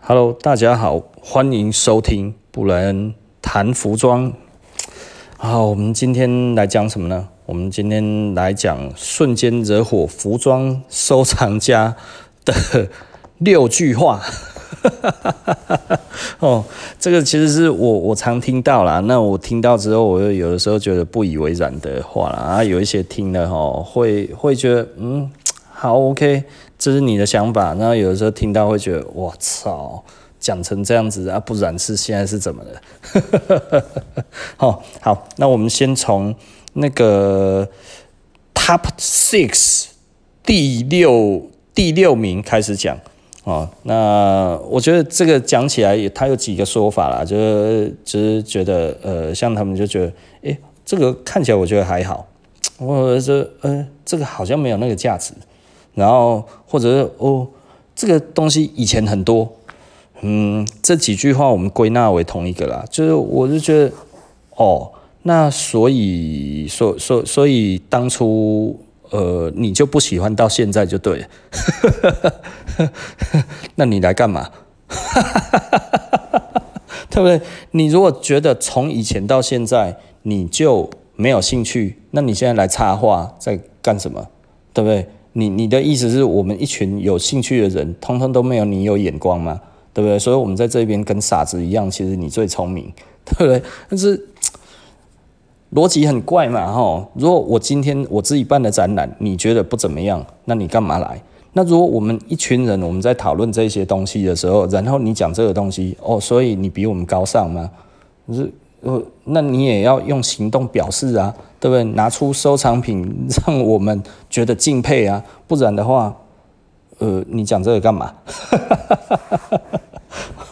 Hello，大家好，欢迎收听布莱恩谈服装。好，我们今天来讲什么呢？我们今天来讲瞬间惹火服装收藏家的六句话。哦，这个其实是我我常听到啦。那我听到之后，我又有的时候觉得不以为然的话啦。啊，有一些听了哈，会会觉得嗯，好 OK。这是你的想法，然后有的时候听到会觉得，我操，讲成这样子啊，不然是现在是怎么的？好，好，那我们先从那个 Top Six 第六第六名开始讲哦。那我觉得这个讲起来也，它有几个说法啦，就是就是觉得，呃，像他们就觉得，诶，这个看起来我觉得还好，或者说，呃，这个好像没有那个价值。然后，或者是哦，这个东西以前很多，嗯，这几句话我们归纳为同一个啦，就是我就觉得，哦，那所以，所所所以当初，呃，你就不喜欢到现在就对了，那你来干嘛？对不对？你如果觉得从以前到现在你就没有兴趣，那你现在来插话在干什么？对不对？你你的意思是我们一群有兴趣的人，通通都没有你有眼光吗？对不对？所以我们在这边跟傻子一样，其实你最聪明，对不对？但是逻辑很怪嘛，哈！如果我今天我自己办的展览，你觉得不怎么样，那你干嘛来？那如果我们一群人我们在讨论这些东西的时候，然后你讲这个东西，哦，所以你比我们高尚吗？是。呃，那你也要用行动表示啊，对不对？拿出收藏品 让我们觉得敬佩啊，不然的话，呃，你讲这个干嘛？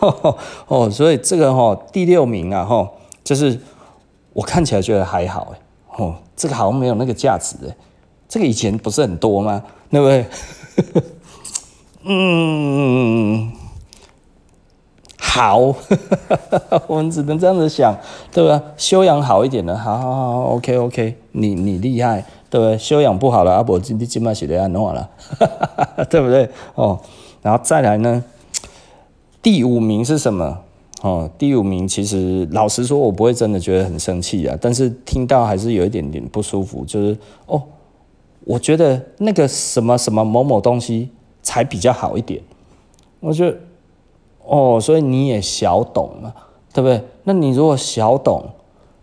哦，所以这个哈第六名啊哈，就是我看起来觉得还好哎，哦，这个好像没有那个价值哎，这个以前不是很多吗？对不对？嗯。好，我们只能这样子想，对吧？修养好一点的，好好好，OK OK，你你厉害，对不对？修养不好了阿伯今天今晚写的要弄完了，对不对？哦，然后再来呢，第五名是什么？哦，第五名其实老实说，我不会真的觉得很生气啊，但是听到还是有一点点不舒服，就是哦，我觉得那个什么什么某某东西才比较好一点，我觉得。哦，所以你也小懂嘛，对不对？那你如果小懂，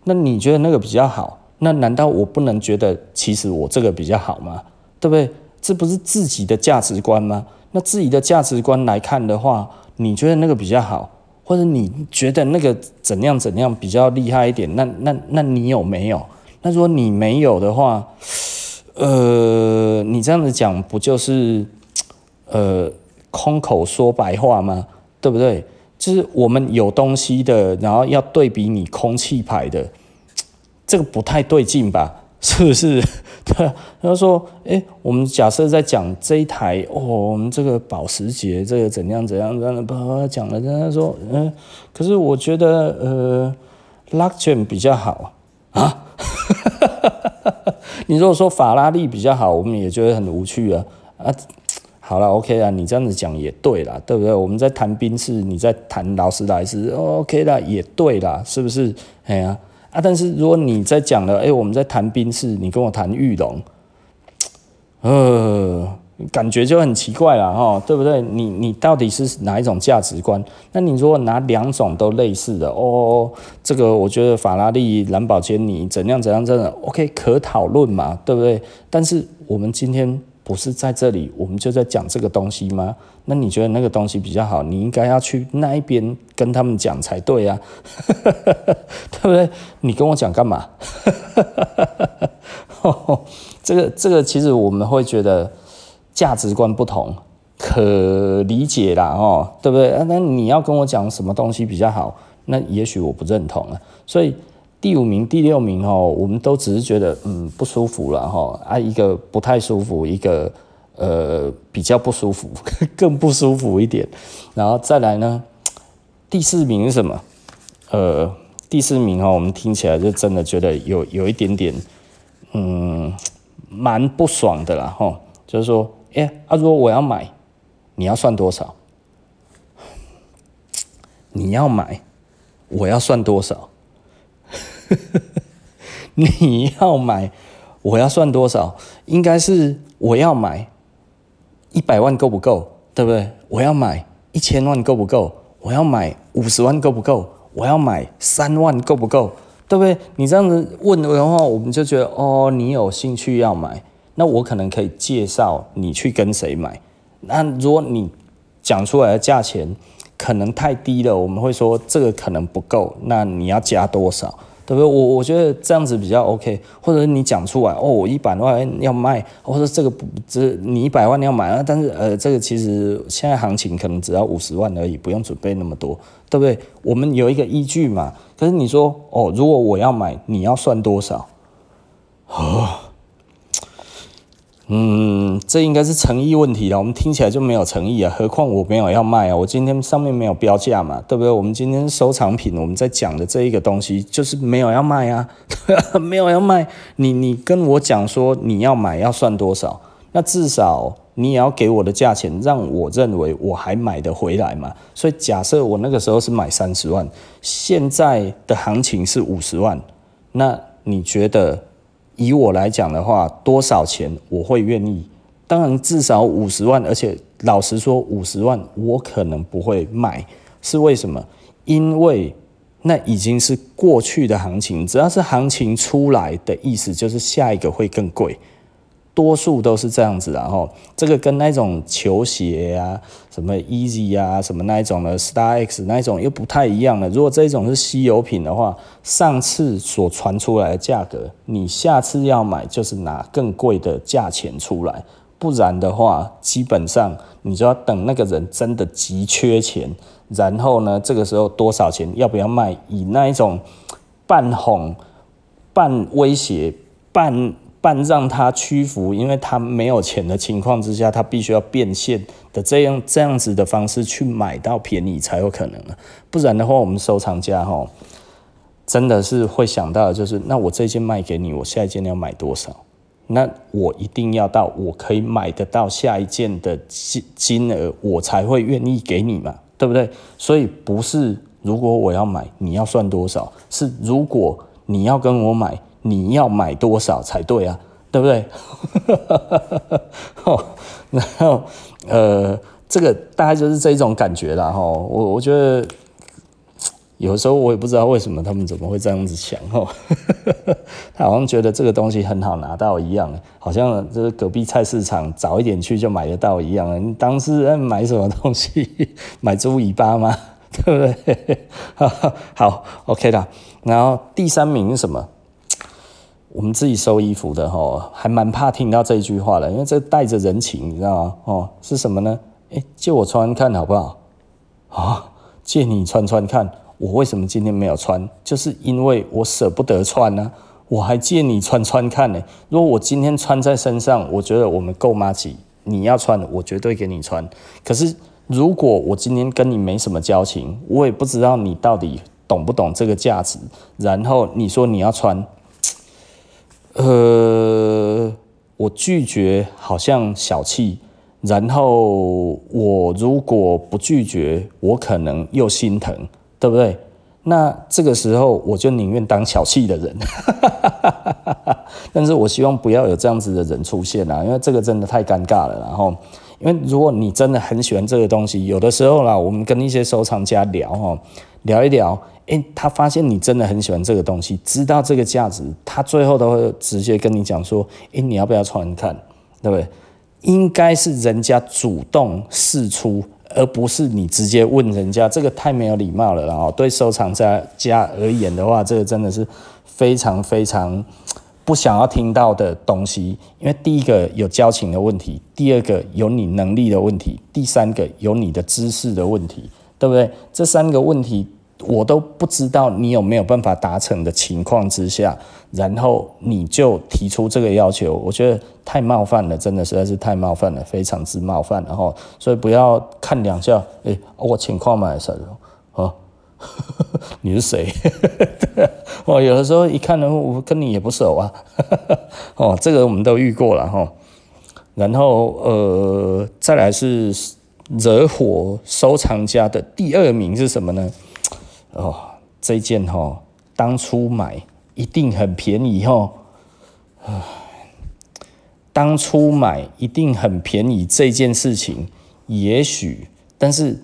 那你觉得那个比较好，那难道我不能觉得其实我这个比较好吗？对不对？这不是自己的价值观吗？那自己的价值观来看的话，你觉得那个比较好，或者你觉得那个怎样怎样比较厉害一点？那那那你有没有？那如果你没有的话，呃，你这样子讲不就是呃空口说白话吗？对不对？就是我们有东西的，然后要对比你空气牌的，这个不太对劲吧？是不是？对。他说：“哎，我们假设在讲这一台哦，我们这个保时捷这个怎样怎样怎样，叭叭讲了。他说：嗯，可是我觉得呃，Luxgen 比较好啊。你如果说法拉利比较好，我们也觉得很无趣啊啊。”好了，OK 啦，你这样子讲也对啦，对不对？我们在谈宾士，你在谈劳斯莱斯，OK 啦，也对啦，是不是？哎呀，啊，但是如果你在讲了，哎，我们在谈宾士，你跟我谈玉龙，呃，感觉就很奇怪了哈，对不对？你你到底是哪一种价值观？那你如果拿两种都类似的，哦，这个我觉得法拉利、兰博基尼怎样怎样，真的 OK 可讨论嘛，对不对？但是我们今天。不是在这里，我们就在讲这个东西吗？那你觉得那个东西比较好？你应该要去那一边跟他们讲才对啊，对不对？你跟我讲干嘛？这个这个其实我们会觉得价值观不同，可理解啦，哦，对不对？那你要跟我讲什么东西比较好？那也许我不认同啊，所以。第五名、第六名哦，我们都只是觉得嗯不舒服了哈啊，一个不太舒服，一个呃比较不舒服，更不舒服一点，然后再来呢，第四名是什么？呃，第四名哦，我们听起来就真的觉得有有一点点嗯蛮不爽的啦哈，就是说，哎啊，如果我要买，你要算多少？你要买，我要算多少？你要买，我要算多少？应该是我要买一百万够不够？对不对？我要买一千万够不够？我要买五十万够不够？我要买三万够不够？对不对？你这样子问的话，我们就觉得哦，你有兴趣要买，那我可能可以介绍你去跟谁买。那如果你讲出来的价钱可能太低了，我们会说这个可能不够，那你要加多少？对不对？我我觉得这样子比较 OK，或者你讲出来哦，我一百万要卖，或者这个不，这你一百万要买啊，但是呃，这个其实现在行情可能只要五十万而已，不用准备那么多，对不对？我们有一个依据嘛。可是你说哦，如果我要买，你要算多少？哦。嗯，这应该是诚意问题了。我们听起来就没有诚意啊。何况我没有要卖啊，我今天上面没有标价嘛，对不对？我们今天收藏品，我们在讲的这一个东西就是没有要卖啊，没有要卖。你你跟我讲说你要买要算多少，那至少你也要给我的价钱，让我认为我还买得回来嘛。所以假设我那个时候是买三十万，现在的行情是五十万，那你觉得？以我来讲的话，多少钱我会愿意？当然至少五十万，而且老实说，五十万我可能不会卖，是为什么？因为那已经是过去的行情，只要是行情出来的意思，就是下一个会更贵。多数都是这样子，然后这个跟那种球鞋啊，什么 Easy 啊，什么那一种的 Star X 那一种又不太一样了。如果这种是稀有品的话，上次所传出来的价格，你下次要买就是拿更贵的价钱出来，不然的话，基本上你就要等那个人真的急缺钱，然后呢，这个时候多少钱要不要卖？以那一种半哄、半威胁、半。半让他屈服，因为他没有钱的情况之下，他必须要变现的这样这样子的方式去买到便宜才有可能，不然的话，我们收藏家哈，真的是会想到就是，那我这件卖给你，我下一件要买多少？那我一定要到我可以买得到下一件的金金额，我才会愿意给你嘛，对不对？所以不是如果我要买，你要算多少？是如果你要跟我买。你要买多少才对啊？对不对？然后呃，这个大概就是这种感觉啦。哈。我我觉得有时候我也不知道为什么他们怎么会这样子想哈。他好像觉得这个东西很好拿到一样，好像就是隔壁菜市场早一点去就买得到一样。你当时在买什么东西？买猪尾巴吗？对不对？好，OK 啦。然后第三名是什么？我们自己收衣服的哈，还蛮怕听到这句话的，因为这带着人情，你知道吗？哦，是什么呢？诶，借我穿看好不好？啊，借你穿穿看，我为什么今天没有穿？就是因为我舍不得穿呢，我还借你穿穿看呢。如果我今天穿在身上，我觉得我们够妈起，你要穿，我绝对给你穿。可是如果我今天跟你没什么交情，我也不知道你到底懂不懂这个价值，然后你说你要穿。呃，我拒绝好像小气，然后我如果不拒绝，我可能又心疼，对不对？那这个时候我就宁愿当小气的人，但是我希望不要有这样子的人出现啊，因为这个真的太尴尬了。然后，因为如果你真的很喜欢这个东西，有的时候啦，我们跟一些收藏家聊哈，聊一聊。诶，他发现你真的很喜欢这个东西，知道这个价值，他最后都会直接跟你讲说：“诶，你要不要穿看？对不对？应该是人家主动释出，而不是你直接问人家，这个太没有礼貌了。然后对收藏家家而言的话，这个真的是非常非常不想要听到的东西。因为第一个有交情的问题，第二个有你能力的问题，第三个有你的知识的问题，对不对？这三个问题。我都不知道你有没有办法达成的情况之下，然后你就提出这个要求，我觉得太冒犯了，真的实在是太冒犯了，非常之冒犯。然后，所以不要看两下，哎、欸，我情况嘛什么？啊，你是谁？哦，有的时候一看呢，我跟你也不熟啊。哦，这个我们都遇过了哈。然后，呃，再来是惹火收藏家的第二名是什么呢？哦，这件哈、哦，当初买一定很便宜哈，当初买一定很便宜这件事情，也许，但是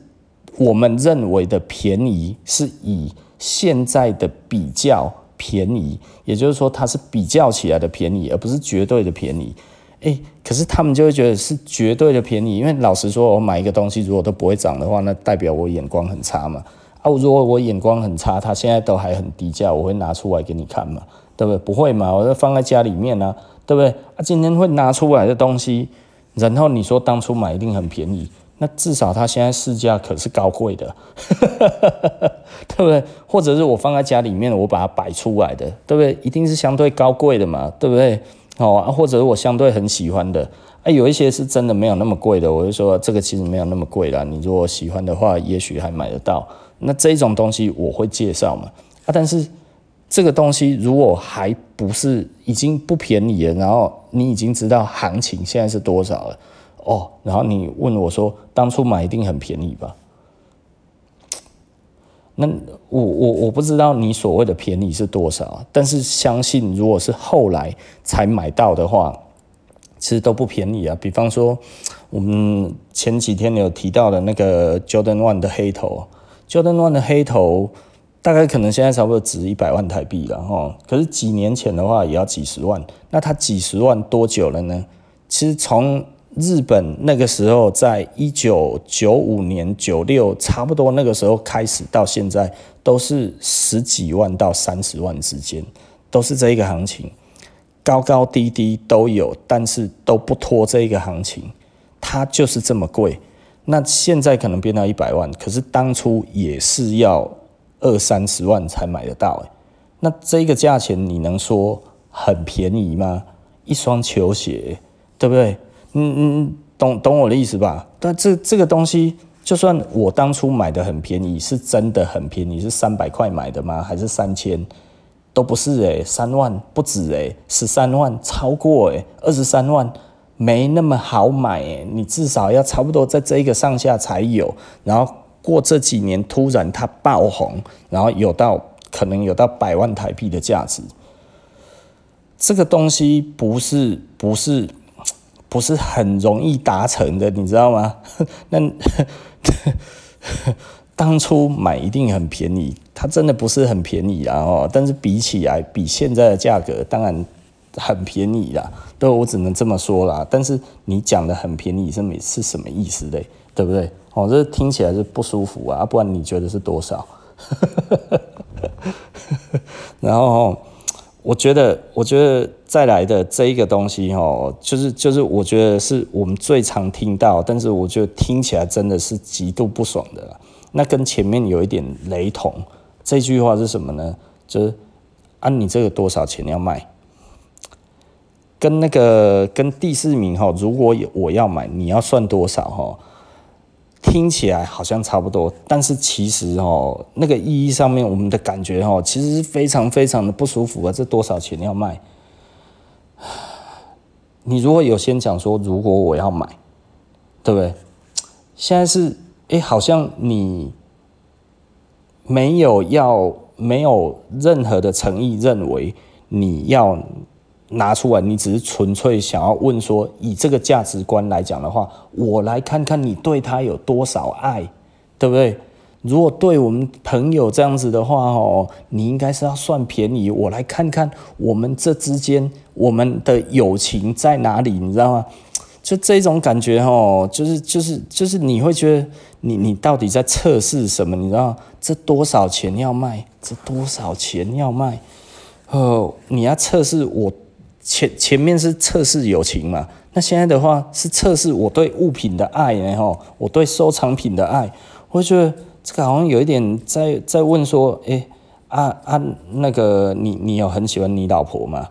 我们认为的便宜是以现在的比较便宜，也就是说它是比较起来的便宜，而不是绝对的便宜。哎，可是他们就会觉得是绝对的便宜，因为老实说，我买一个东西如果都不会涨的话，那代表我眼光很差嘛。啊，如果我眼光很差，它现在都还很低价，我会拿出来给你看嘛，对不对？不会嘛，我就放在家里面啊，对不对？啊，今天会拿出来的东西，然后你说当初买一定很便宜，那至少它现在市价可是高贵的，对不对？或者是我放在家里面，我把它摆出来的，对不对？一定是相对高贵的嘛，对不对？哦，或者我相对很喜欢的，啊，有一些是真的没有那么贵的，我就说这个其实没有那么贵啦。你如果喜欢的话，也许还买得到。那这种东西我会介绍嘛，啊，但是这个东西如果还不是已经不便宜了，然后你已经知道行情现在是多少了，哦，然后你问我说，当初买一定很便宜吧？那我我我不知道你所谓的便宜是多少，但是相信如果是后来才买到的话，其实都不便宜啊。比方说，我们前几天有提到的那个 Jordan One 的黑头，Jordan One 的黑头大概可能现在差不多值一百万台币了哈。可是几年前的话也要几十万，那它几十万多久了呢？其实从日本那个时候，在一九九五年、九六，差不多那个时候开始到现在，都是十几万到三十万之间，都是这一个行情，高高低低都有，但是都不拖这一个行情，它就是这么贵。那现在可能变到一百万，可是当初也是要二三十万才买得到，那这个价钱你能说很便宜吗？一双球鞋，对不对？嗯嗯，懂懂我的意思吧？但这这个东西，就算我当初买的很便宜，是真的很便宜，是三百块买的吗？还是三千？都不是诶、欸，三万不止诶、欸，十三万超过诶、欸，二十三万没那么好买诶、你至少要差不多在这一个上下才有。然后过这几年突然它爆红，然后有到可能有到百万台币的价值。这个东西不是不是。不是很容易达成的，你知道吗？那 当初买一定很便宜，它真的不是很便宜啊！哦，但是比起来，比现在的价格当然很便宜啦。对，我只能这么说啦。但是你讲的很便宜是没是什么意思嘞？对不对？哦，这听起来是不舒服啊！不然你觉得是多少？然后。我觉得，我觉得再来的这一个东西，哦，就是就是，我觉得是我们最常听到，但是我觉得听起来真的是极度不爽的。那跟前面有一点雷同，这句话是什么呢？就是按、啊、你这个多少钱要卖？跟那个跟第四名哈，如果我要买，你要算多少哈？听起来好像差不多，但是其实哦，那个意义上面，我们的感觉哦，其实是非常非常的不舒服啊。这多少钱要卖？你如果有先讲说，如果我要买，对不对？现在是哎，好像你没有要，没有任何的诚意，认为你要。拿出来，你只是纯粹想要问说，以这个价值观来讲的话，我来看看你对他有多少爱，对不对？如果对我们朋友这样子的话，哦，你应该是要算便宜。我来看看我们这之间我们的友情在哪里，你知道吗？就这种感觉，哦，就是就是就是你会觉得你你到底在测试什么？你知道这多少钱要卖？这多少钱要卖？哦，你要测试我。前前面是测试友情嘛，那现在的话是测试我对物品的爱，然后我对收藏品的爱，我觉得这个好像有一点在在问说，哎、欸，啊啊那个你你有很喜欢你老婆吗？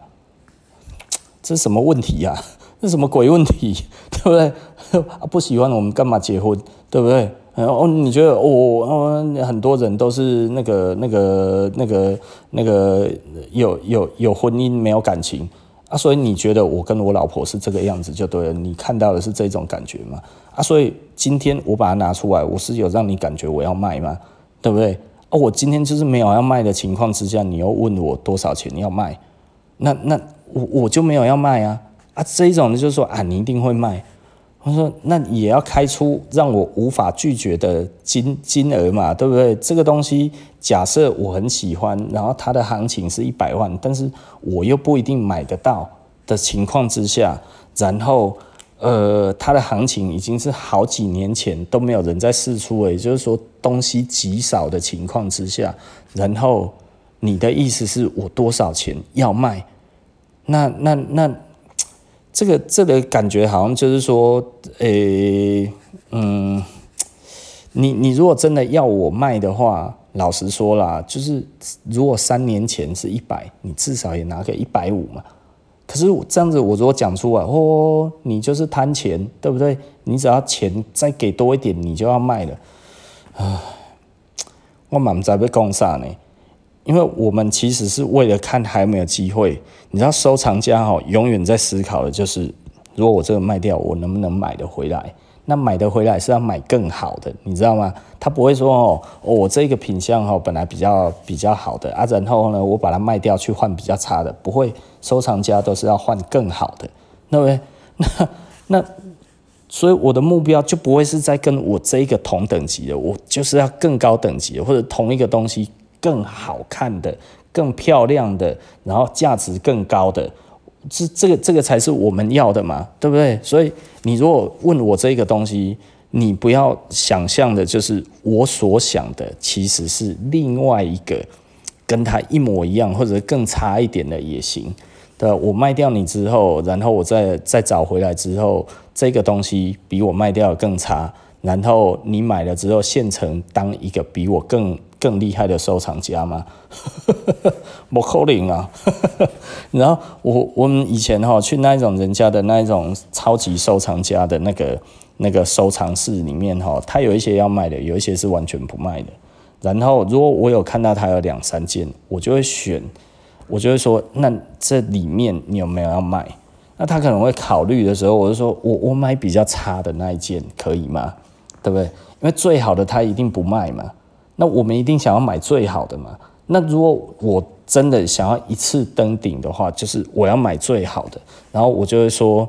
这是什么问题呀、啊？这什么鬼问题？对不对？不喜欢我们干嘛结婚？对不对？哦，你觉得哦哦，很多人都是那个那个那个那个有有有婚姻没有感情。啊，所以你觉得我跟我老婆是这个样子就对了，你看到的是这种感觉吗？啊，所以今天我把它拿出来，我是有让你感觉我要卖吗？对不对？啊，我今天就是没有要卖的情况之下，你又问我多少钱要卖，那那我我就没有要卖啊啊，这一种就是说啊，你一定会卖。我说那也要开出让我无法拒绝的金金额嘛，对不对？这个东西假设我很喜欢，然后它的行情是一百万，但是我又不一定买得到的情况之下，然后呃，它的行情已经是好几年前都没有人在试出了，也就是说东西极少的情况之下，然后你的意思是我多少钱要卖？那那那。这个这个感觉好像就是说，诶、嗯，你你如果真的要我卖的话，老实说啦，就是如果三年前是一百，你至少也拿个一百五嘛。可是我这样子，我如果讲出来，哦，你就是贪钱，对不对？你只要钱再给多一点，你就要卖了。啊，我蛮在被攻杀呢。因为我们其实是为了看还有没有机会，你知道收藏家哈，永远在思考的就是，如果我这个卖掉，我能不能买得回来？那买得回来是要买更好的，你知道吗？他不会说哦，我这个品相哈本来比较比较好的啊，然后呢，我把它卖掉去换比较差的，不会，收藏家都是要换更好的，对不对？那那所以我的目标就不会是在跟我这个同等级的，我就是要更高等级的，或者同一个东西。更好看的、更漂亮的，然后价值更高的，这这个这个才是我们要的嘛，对不对？所以你如果问我这个东西，你不要想象的就是我所想的，其实是另外一个跟它一模一样或者更差一点的也行。对，我卖掉你之后，然后我再再找回来之后，这个东西比我卖掉的更差，然后你买了之后现成当一个比我更。更厉害的收藏家吗？不可能啊！然后我我们以前哈去那一种人家的那一种超级收藏家的那个那个收藏室里面哈，他有一些要卖的，有一些是完全不卖的。然后如果我有看到他有两三件，我就会选，我就会说，那这里面你有没有要卖？那他可能会考虑的时候，我就说我我买比较差的那一件可以吗？对不对？因为最好的他一定不卖嘛。那我们一定想要买最好的嘛？那如果我真的想要一次登顶的话，就是我要买最好的，然后我就会说，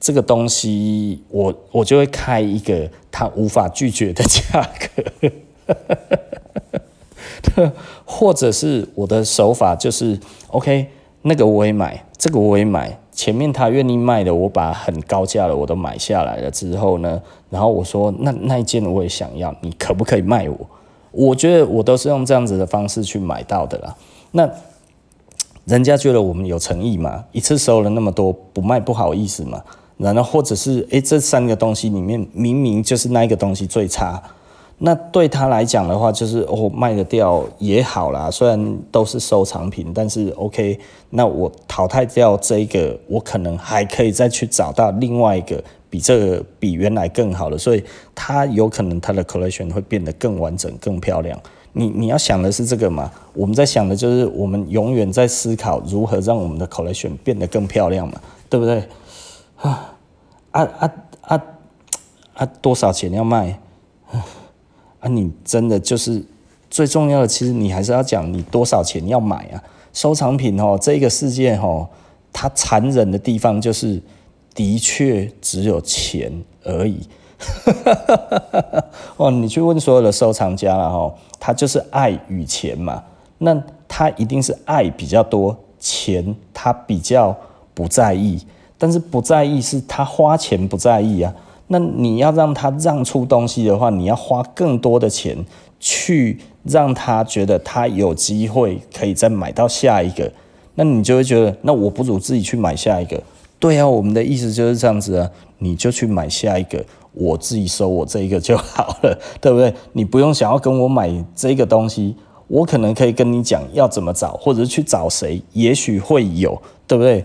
这个东西我我就会开一个他无法拒绝的价格，或者是我的手法就是 OK，那个我也买，这个我也买，前面他愿意卖的，我把很高价的我都买下来了之后呢，然后我说那那一件我也想要，你可不可以卖我？我觉得我都是用这样子的方式去买到的啦。那人家觉得我们有诚意嘛？一次收了那么多，不卖不好意思嘛？然后或者是诶，这三个东西里面明明就是那一个东西最差，那对他来讲的话，就是哦卖得掉也好啦。虽然都是收藏品，但是 OK，那我淘汰掉这一个，我可能还可以再去找到另外一个。比这个比原来更好了，所以它有可能它的 collection 会变得更完整、更漂亮。你你要想的是这个嘛？我们在想的就是我们永远在思考如何让我们的 collection 变得更漂亮嘛，对不对？啊啊啊啊啊！多少钱要卖？啊，你真的就是最重要的，其实你还是要讲你多少钱要买啊。收藏品哦，这个世界哦，它残忍的地方就是。的确只有钱而已，哦，你去问所有的收藏家了哈，他就是爱与钱嘛，那他一定是爱比较多，钱他比较不在意，但是不在意是他花钱不在意啊，那你要让他让出东西的话，你要花更多的钱去让他觉得他有机会可以再买到下一个，那你就会觉得，那我不如自己去买下一个。对啊，我们的意思就是这样子啊，你就去买下一个，我自己收我这一个就好了，对不对？你不用想要跟我买这个东西，我可能可以跟你讲要怎么找，或者是去找谁，也许会有，对不对？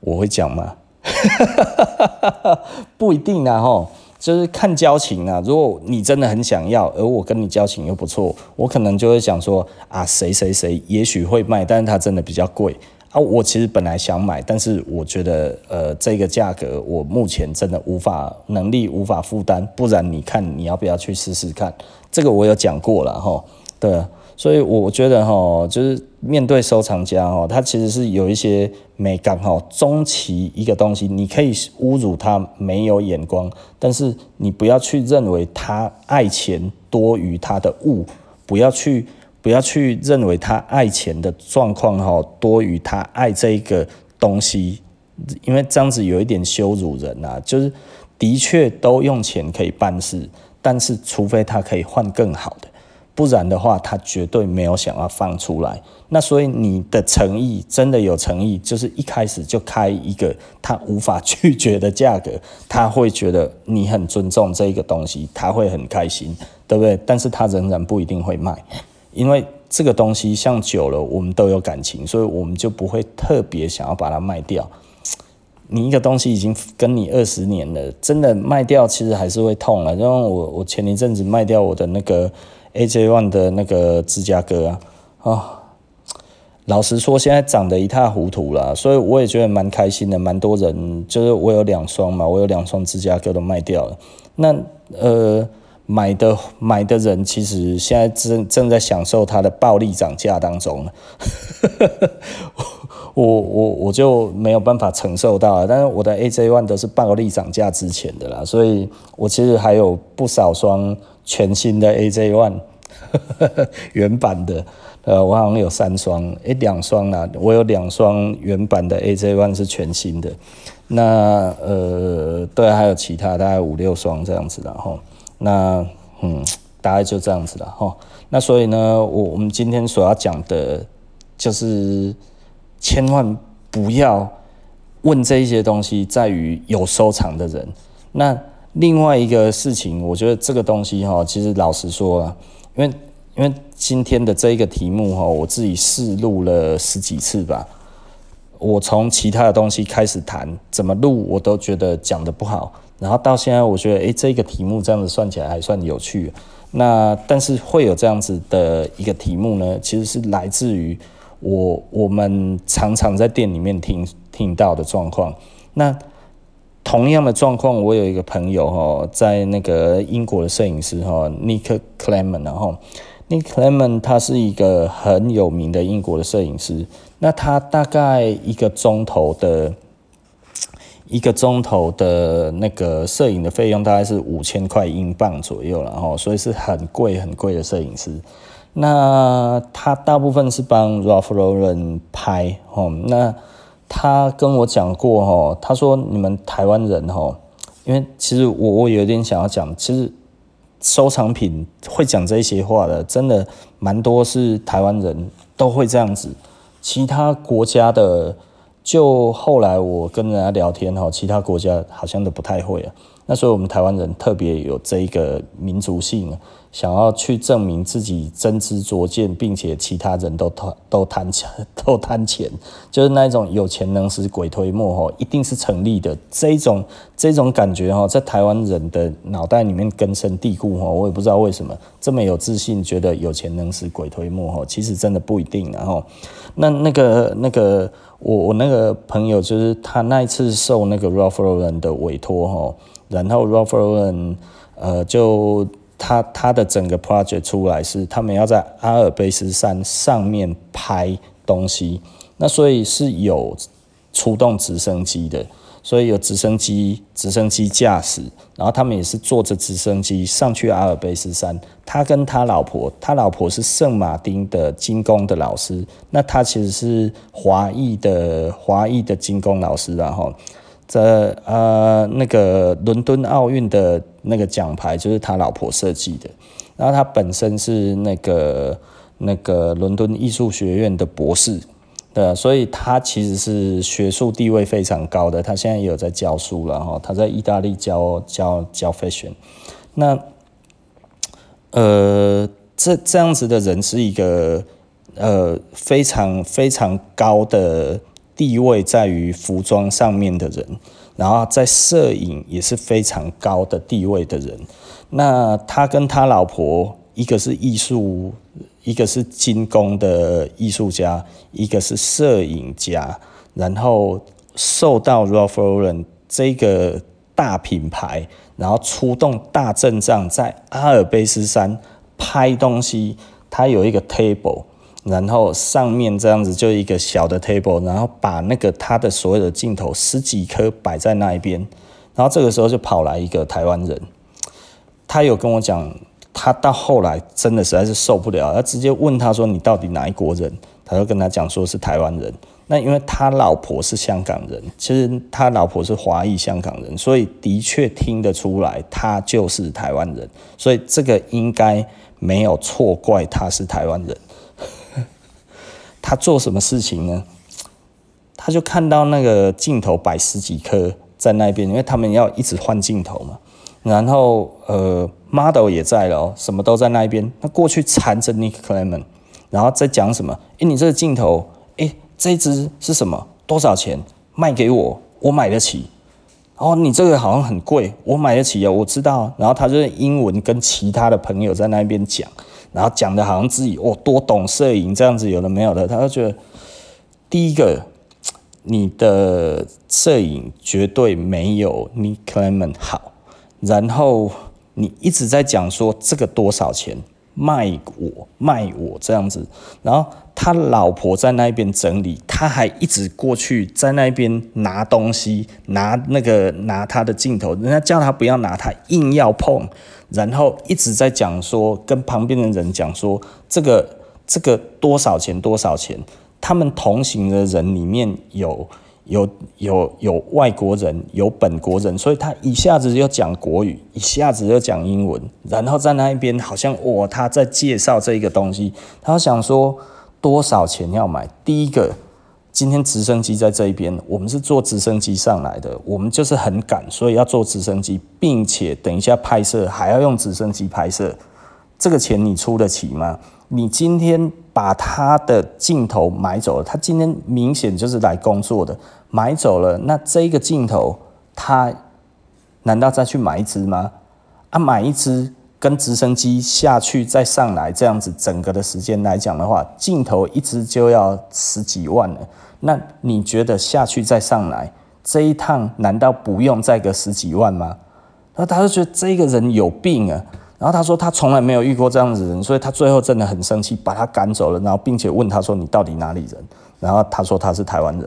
我会讲吗？不一定啊，吼。就是看交情啊。如果你真的很想要，而我跟你交情又不错，我可能就会想说啊，谁谁谁也许会卖，但是他真的比较贵啊。我其实本来想买，但是我觉得呃这个价格我目前真的无法能力无法负担，不然你看你要不要去试试看？这个我有讲过了哈，对。所以我觉得哈，就是面对收藏家哈，他其实是有一些美感哈。中期一个东西，你可以侮辱他没有眼光，但是你不要去认为他爱钱多于他的物，不要去不要去认为他爱钱的状况哈多于他爱这个东西，因为这样子有一点羞辱人呐。就是的确都用钱可以办事，但是除非他可以换更好的。不然的话，他绝对没有想要放出来。那所以你的诚意真的有诚意，就是一开始就开一个他无法拒绝的价格，他会觉得你很尊重这个东西，他会很开心，对不对？但是他仍然不一定会卖，因为这个东西像久了，我们都有感情，所以我们就不会特别想要把它卖掉。你一个东西已经跟你二十年了，真的卖掉其实还是会痛啊。因为我我前一阵子卖掉我的那个。AJ One 的那个芝加哥啊，哦，老实说，现在涨得一塌糊涂了，所以我也觉得蛮开心的，蛮多人就是我有两双嘛，我有两双芝加哥都卖掉了。那呃，买的买的人其实现在正正在享受它的暴力涨价当中，我我我就没有办法承受到了。但是我的 AJ One 都是暴力涨价之前的啦，所以我其实还有不少双。全新的 AJ One，原版的，呃，我好像有三双，诶，两双啦，我有两双原版的 AJ One 是全新的，那呃，对，还有其他大概五六双这样子的哈，那嗯，大概就这样子了哈，那所以呢，我我们今天所要讲的，就是千万不要问这一些东西，在于有收藏的人，那。另外一个事情，我觉得这个东西哈，其实老实说啊，因为因为今天的这一个题目哈，我自己试录了十几次吧。我从其他的东西开始谈，怎么录我都觉得讲得不好。然后到现在，我觉得诶，这个题目这样子算起来还算有趣。那但是会有这样子的一个题目呢，其实是来自于我我们常常在店里面听听到的状况。那同样的状况，我有一个朋友哈，在那个英国的摄影师哈，Nick Clement，然后 Nick Clement 他是一个很有名的英国的摄影师。那他大概一个钟头的，一个钟头的那个摄影的费用大概是五千块英镑左右了哈，所以是很贵很贵的摄影师。那他大部分是帮 Ralph Lauren 拍哦，那。他跟我讲过哈，他说你们台湾人哈，因为其实我我有点想要讲，其实收藏品会讲这些话的，真的蛮多是台湾人都会这样子，其他国家的就后来我跟人家聊天哈，其他国家好像都不太会啊。那所以我们台湾人特别有这一个民族性。想要去证明自己真知灼见，并且其他人都贪都贪钱，都贪钱，就是那一种有钱能使鬼推磨吼，一定是成立的。这种这种感觉哈，在台湾人的脑袋里面根深蒂固哈，我也不知道为什么这么有自信，觉得有钱能使鬼推磨吼，其实真的不一定。然后那那个那个我我那个朋友就是他那一次受那个 Ralph Lauren 的委托哈，然后 Ralph Lauren 呃就。他他的整个 project 出来是他们要在阿尔卑斯山上面拍东西，那所以是有出动直升机的，所以有直升机直升机驾驶，然后他们也是坐着直升机上去阿尔卑斯山。他跟他老婆，他老婆是圣马丁的金工的老师，那他其实是华裔的华裔的金工老师，然后。这呃那个伦敦奥运的那个奖牌就是他老婆设计的，然后他本身是那个那个伦敦艺术学院的博士，对，所以他其实是学术地位非常高的。他现在也有在教书了哈，他在意大利教教教 fashion。那呃这这样子的人是一个呃非常非常高的。地位在于服装上面的人，然后在摄影也是非常高的地位的人。那他跟他老婆，一个是艺术，一个是金工的艺术家，一个是摄影家，然后受到 Ralph Lauren 这个大品牌，然后出动大阵仗在阿尔卑斯山拍东西。他有一个 table，然后上面这样子就一个小的 table，然后把那个他的所有的镜头十几颗摆在那一边，然后这个时候就跑来一个台湾人。他有跟我讲，他到后来真的实在是受不了，他直接问他说：“你到底哪一国人？”他就跟他讲说是台湾人。那因为他老婆是香港人，其实他老婆是华裔香港人，所以的确听得出来他就是台湾人。所以这个应该没有错怪他是台湾人。他做什么事情呢？他就看到那个镜头摆十几颗在那边，因为他们要一直换镜头嘛。然后，呃，model 也在了哦，什么都在那一边。他过去缠着 Nick Clement，然后再讲什么？诶，你这个镜头，诶，这一支是什么？多少钱？卖给我，我买得起。哦，你这个好像很贵，我买得起啊，我知道。然后他就是英文跟其他的朋友在那边讲，然后讲的好像自己哦多懂摄影这样子，有的没有的。他就觉得，第一个，你的摄影绝对没有 Nick Clement 好。然后你一直在讲说这个多少钱卖我卖我这样子，然后他老婆在那边整理，他还一直过去在那边拿东西，拿那个拿他的镜头，人家叫他不要拿，他硬要碰，然后一直在讲说跟旁边的人讲说这个这个多少钱多少钱，他们同行的人里面有。有有有外国人，有本国人，所以他一下子就讲国语，一下子就讲英文，然后在那一边好像哇，他在介绍这一个东西，他想说多少钱要买？第一个，今天直升机在这一边，我们是坐直升机上来的，我们就是很赶，所以要坐直升机，并且等一下拍摄还要用直升机拍摄，这个钱你出得起吗？你今天把他的镜头买走了，他今天明显就是来工作的。买走了，那这个镜头，他难道再去买一支吗？啊，买一支跟直升机下去再上来这样子，整个的时间来讲的话，镜头一支就要十几万了。那你觉得下去再上来这一趟，难道不用再个十几万吗？然后他就觉得这个人有病啊。然后他说他从来没有遇过这样子的人，所以他最后真的很生气，把他赶走了。然后并且问他说：“你到底哪里人？”然后他说他是台湾人。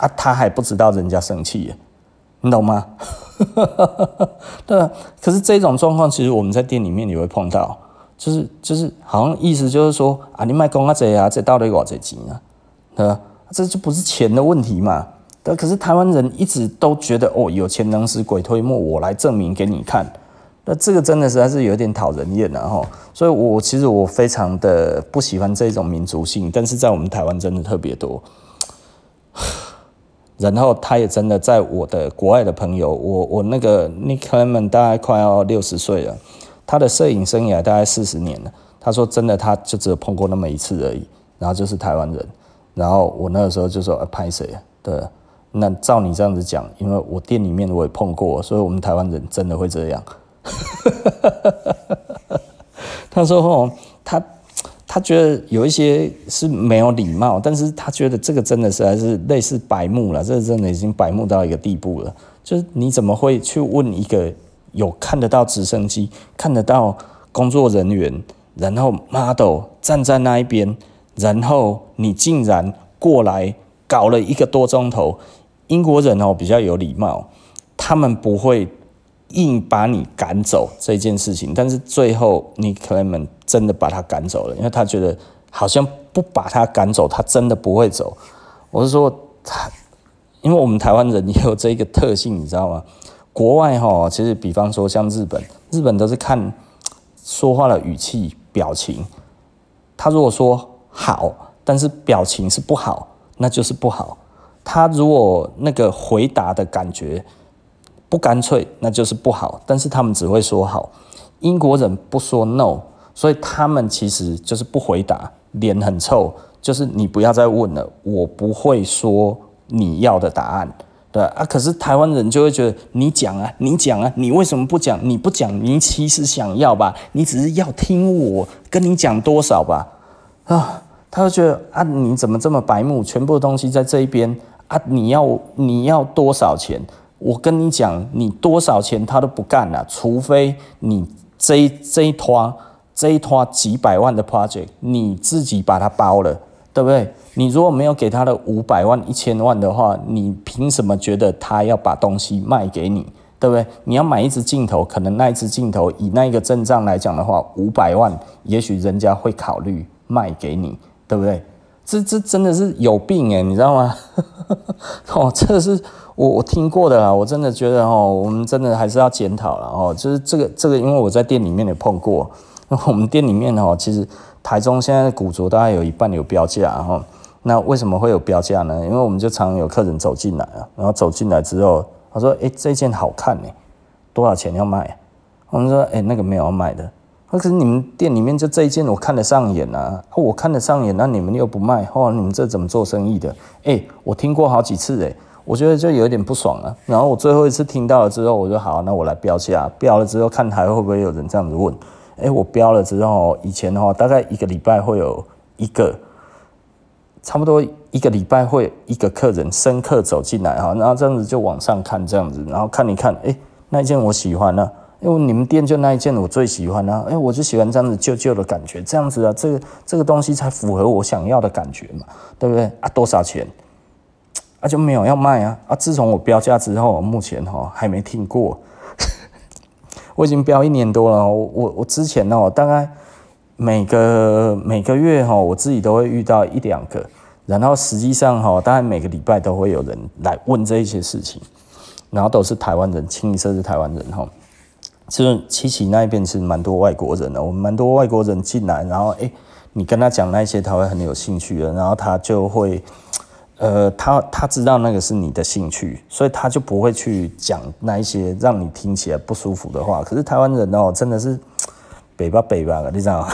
啊，他还不知道人家生气，你懂吗？对，可是这种状况其实我们在店里面也会碰到，就是就是好像意思就是说啊，你卖公啊这啊，这到底多少钱啊？对吧？这就不是钱的问题嘛。对，可是台湾人一直都觉得哦，有钱能使鬼推磨，我来证明给你看。那这个真的实在是有点讨人厌了哈。所以我其实我非常的不喜欢这种民族性，但是在我们台湾真的特别多。然后他也真的在我的国外的朋友，我我那个 Nick Clement 大概快要六十岁了，他的摄影生涯大概四十年了。他说真的，他就只有碰过那么一次而已。然后就是台湾人。然后我那个时候就说：“，拍谁？”对，那照你这样子讲，因为我店里面我也碰过，所以我们台湾人真的会这样。他说：“哦，他。”他觉得有一些是没有礼貌，但是他觉得这个真的是还是类似白目了，这真的已经白目到一个地步了。就是你怎么会去问一个有看得到直升机、看得到工作人员，然后 model 站在那一边，然后你竟然过来搞了一个多钟头？英国人哦比较有礼貌，他们不会。硬把你赶走这件事情，但是最后你可能真的把他赶走了，因为他觉得好像不把他赶走，他真的不会走。我是说他，因为我们台湾人也有这个特性，你知道吗？国外哈，其实比方说像日本，日本都是看说话的语气、表情。他如果说好，但是表情是不好，那就是不好。他如果那个回答的感觉。不干脆，那就是不好。但是他们只会说好。英国人不说 no，所以他们其实就是不回答，脸很臭，就是你不要再问了，我不会说你要的答案。对啊，可是台湾人就会觉得你讲啊，你讲啊，你为什么不讲？你不讲，你其实想要吧？你只是要听我跟你讲多少吧？啊，他就觉得啊，你怎么这么白目？全部的东西在这一边啊，你要你要多少钱？我跟你讲，你多少钱他都不干了，除非你这一这一拖这一拖几百万的 project，你自己把它包了，对不对？你如果没有给他的五百万、一千万的话，你凭什么觉得他要把东西卖给你？对不对？你要买一只镜头，可能那一只镜头以那一个阵仗来讲的话，五百万，也许人家会考虑卖给你，对不对？这这真的是有病诶，你知道吗？哦，这是我我听过的啦，我真的觉得哦，我们真的还是要检讨了哦。就是这个这个，因为我在店里面也碰过，我们店里面哦，其实台中现在的古着大概有一半有标价哈。那为什么会有标价呢？因为我们就常有客人走进来啊，然后走进来之后，他说：“哎、这件好看呢，多少钱要卖？”我们说：“哎、那个没有要卖的。”可是你们店里面就这一件我看得上眼啊，我看得上眼，那你们又不卖，哦，你们这怎么做生意的？哎、我听过好几次哎，我觉得就有点不爽了。然后我最后一次听到了之后，我说好，那我来标价，标了之后看还会不会有人这样子问？哎、欸，我标了之后，以前的话大概一个礼拜会有一个。差不多一个礼拜会一个客人深刻走进来哈，然后这样子就往上看这样子，然后看一看，哎，那一件我喜欢啊，因为你们店就那一件我最喜欢啊，哎，我就喜欢这样子旧旧的感觉，这样子啊，这个这个东西才符合我想要的感觉嘛，对不对啊？多少钱？啊就没有要卖啊啊！自从我标价之后，目前哈还没听过，我已经标一年多了，我我我之前呢大概。每个每个月哈，我自己都会遇到一两个，然后实际上哈，大概每个礼拜都会有人来问这一些事情，然后都是台湾人，清一色是台湾人哈。就是七期那一边是蛮多外国人的，我们蛮多外国人进来，然后诶，你跟他讲那些，他会很有兴趣的，然后他就会，呃，他他知道那个是你的兴趣，所以他就不会去讲那一些让你听起来不舒服的话。可是台湾人哦，真的是。北吧北吧，你知道吗？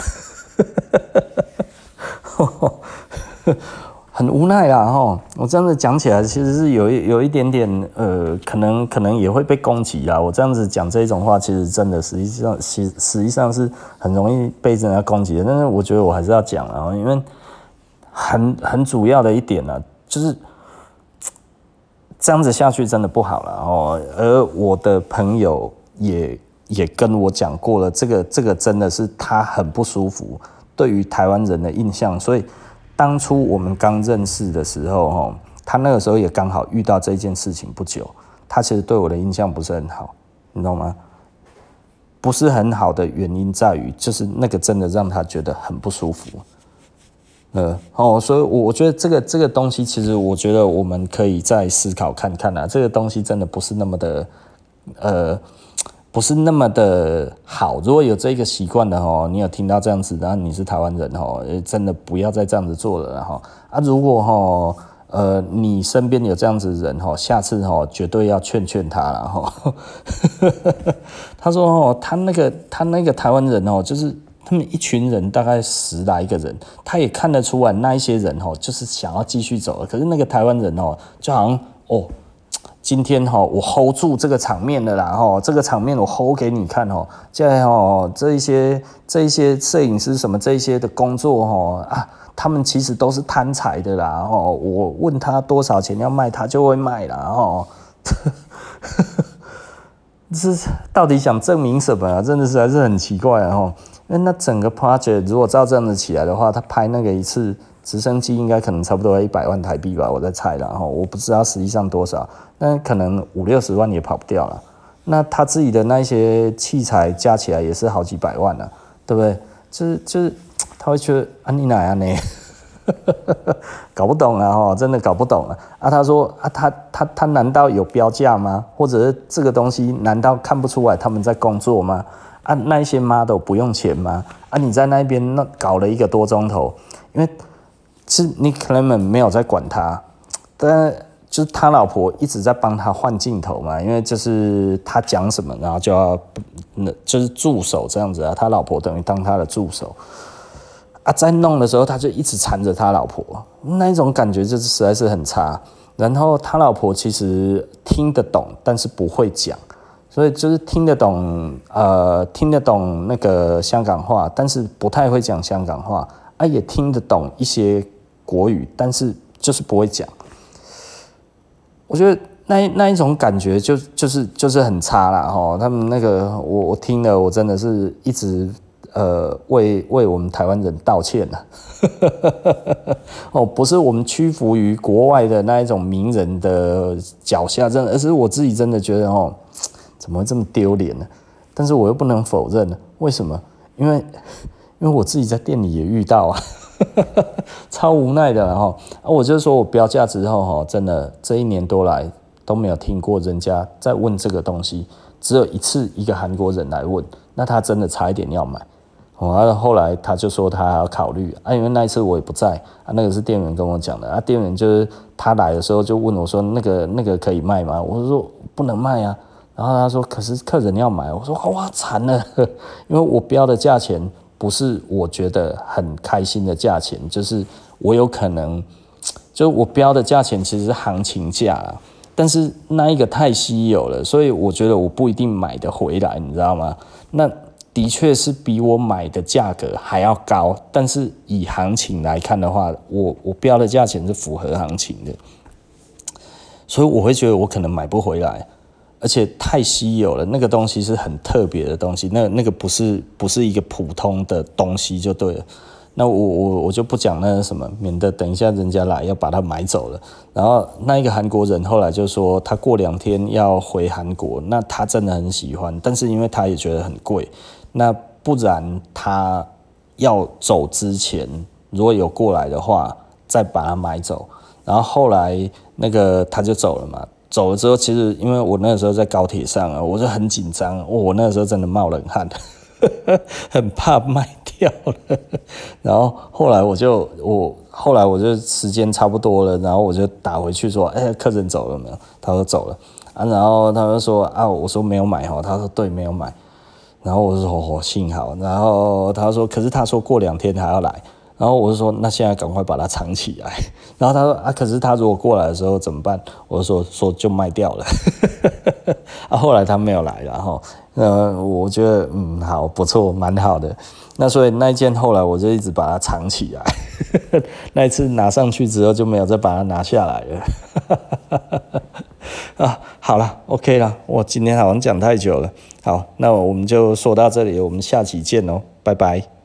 很无奈啦哈！我这样子讲起来，其实是有一有一点点呃，可能可能也会被攻击啦。我这样子讲这种话，其实真的实际上实实际上是很容易被人家攻击的。但是我觉得我还是要讲啊，因为很很主要的一点呢，就是这样子下去真的不好了哦。而我的朋友也。也跟我讲过了，这个这个真的是他很不舒服，对于台湾人的印象。所以当初我们刚认识的时候，哈，他那个时候也刚好遇到这件事情不久，他其实对我的印象不是很好，你懂吗？不是很好的原因在于，就是那个真的让他觉得很不舒服。呃，哦，所以我我觉得这个这个东西，其实我觉得我们可以再思考看看啊，这个东西真的不是那么的，呃。不是那么的好。如果有这个习惯的哦，你有听到这样子，然后你是台湾人哦，真的不要再这样子做了哈。啊，如果哈，呃，你身边有这样子的人哈，下次哈绝对要劝劝他了哈。他说哦，他那个他那个台湾人哦，就是他们一群人大概十来个人，他也看得出来那一些人哦，就是想要继续走了。可是那个台湾人哦，就好像哦。今天哈，我 hold 住这个场面了啦哈，这个场面我 hold 给你看哦。现在哦，这一些这一些摄影师什么这一些的工作哦啊，他们其实都是贪财的啦哦。我问他多少钱要卖，他就会卖啦哦。这到底想证明什么啊？真的是还是很奇怪啊那那整个 project 如果照这样子起来的话，他拍那个一次。直升机应该可能差不多要一百万台币吧，我在猜了哈，我不知道实际上多少，但可能五六十万也跑不掉了。那他自己的那些器材加起来也是好几百万了，对不对？就是就是他会觉得啊，你哪样呢？搞不懂啊哈，真的搞不懂啊。啊，他说啊，他他他难道有标价吗？或者是这个东西难道看不出来他们在工作吗？啊，那一些 model 不用钱吗？啊，你在那边那搞了一个多钟头，因为。是 Nick Clement 没有在管他，但就是他老婆一直在帮他换镜头嘛，因为就是他讲什么，然后就要那就是助手这样子啊，他老婆等于当他的助手啊，在弄的时候他就一直缠着他老婆，那一种感觉就是实在是很差。然后他老婆其实听得懂，但是不会讲，所以就是听得懂，呃，听得懂那个香港话，但是不太会讲香港话，啊，也听得懂一些国语，但是就是不会讲。我觉得那那一种感觉就就是就是很差啦。哈，他们那个我我听了，我真的是一直。呃，为为我们台湾人道歉了，哦，不是我们屈服于国外的那一种名人的脚下，真的，而是我自己真的觉得哦，怎么会这么丢脸呢？但是我又不能否认，为什么？因为 因为我自己在店里也遇到啊，超无奈的哈。我就说我标价之后哈，真的这一年多来都没有听过人家在问这个东西，只有一次一个韩国人来问，那他真的差一点要买。后来他就说他要考虑啊，因为那一次我也不在啊，那个是店员跟我讲的啊，店员就是他来的时候就问我说那个那个可以卖吗？我说不能卖啊，然后他说可是客人要买，我说哇惨了，因为我标的价钱不是我觉得很开心的价钱，就是我有可能就我标的价钱其实是行情价啊，但是那一个太稀有了，所以我觉得我不一定买得回来，你知道吗？那。的确是比我买的价格还要高，但是以行情来看的话，我我标的价钱是符合行情的，所以我会觉得我可能买不回来，而且太稀有了，那个东西是很特别的东西，那那个不是不是一个普通的东西就对了。那我我我就不讲那个什么，免得等一下人家来要把它买走了。然后那一个韩国人后来就说他过两天要回韩国，那他真的很喜欢，但是因为他也觉得很贵。那不然他要走之前，如果有过来的话，再把它买走。然后后来那个他就走了嘛，走了之后，其实因为我那个时候在高铁上啊，我就很紧张，我那个时候真的冒冷汗，很怕卖掉了。然后后来我就我后来我就时间差不多了，然后我就打回去说，哎，客人走了没有？他说走了啊，然后他就说啊，我说没有买哦，他说对，没有买。然后我说哦，幸好。然后他说，可是他说过两天还要来。然后我就说，那现在赶快把它藏起来。然后他说啊，可是他如果过来的时候怎么办？我就说说就卖掉了。啊，后来他没有来，然后呃，我觉得嗯，好不错，蛮好的。那所以那一件后来我就一直把它藏起来。那一次拿上去之后就没有再把它拿下来了。啊，好了，OK 了，我今天好像讲太久了。好，那我们就说到这里，我们下期见哦，拜拜。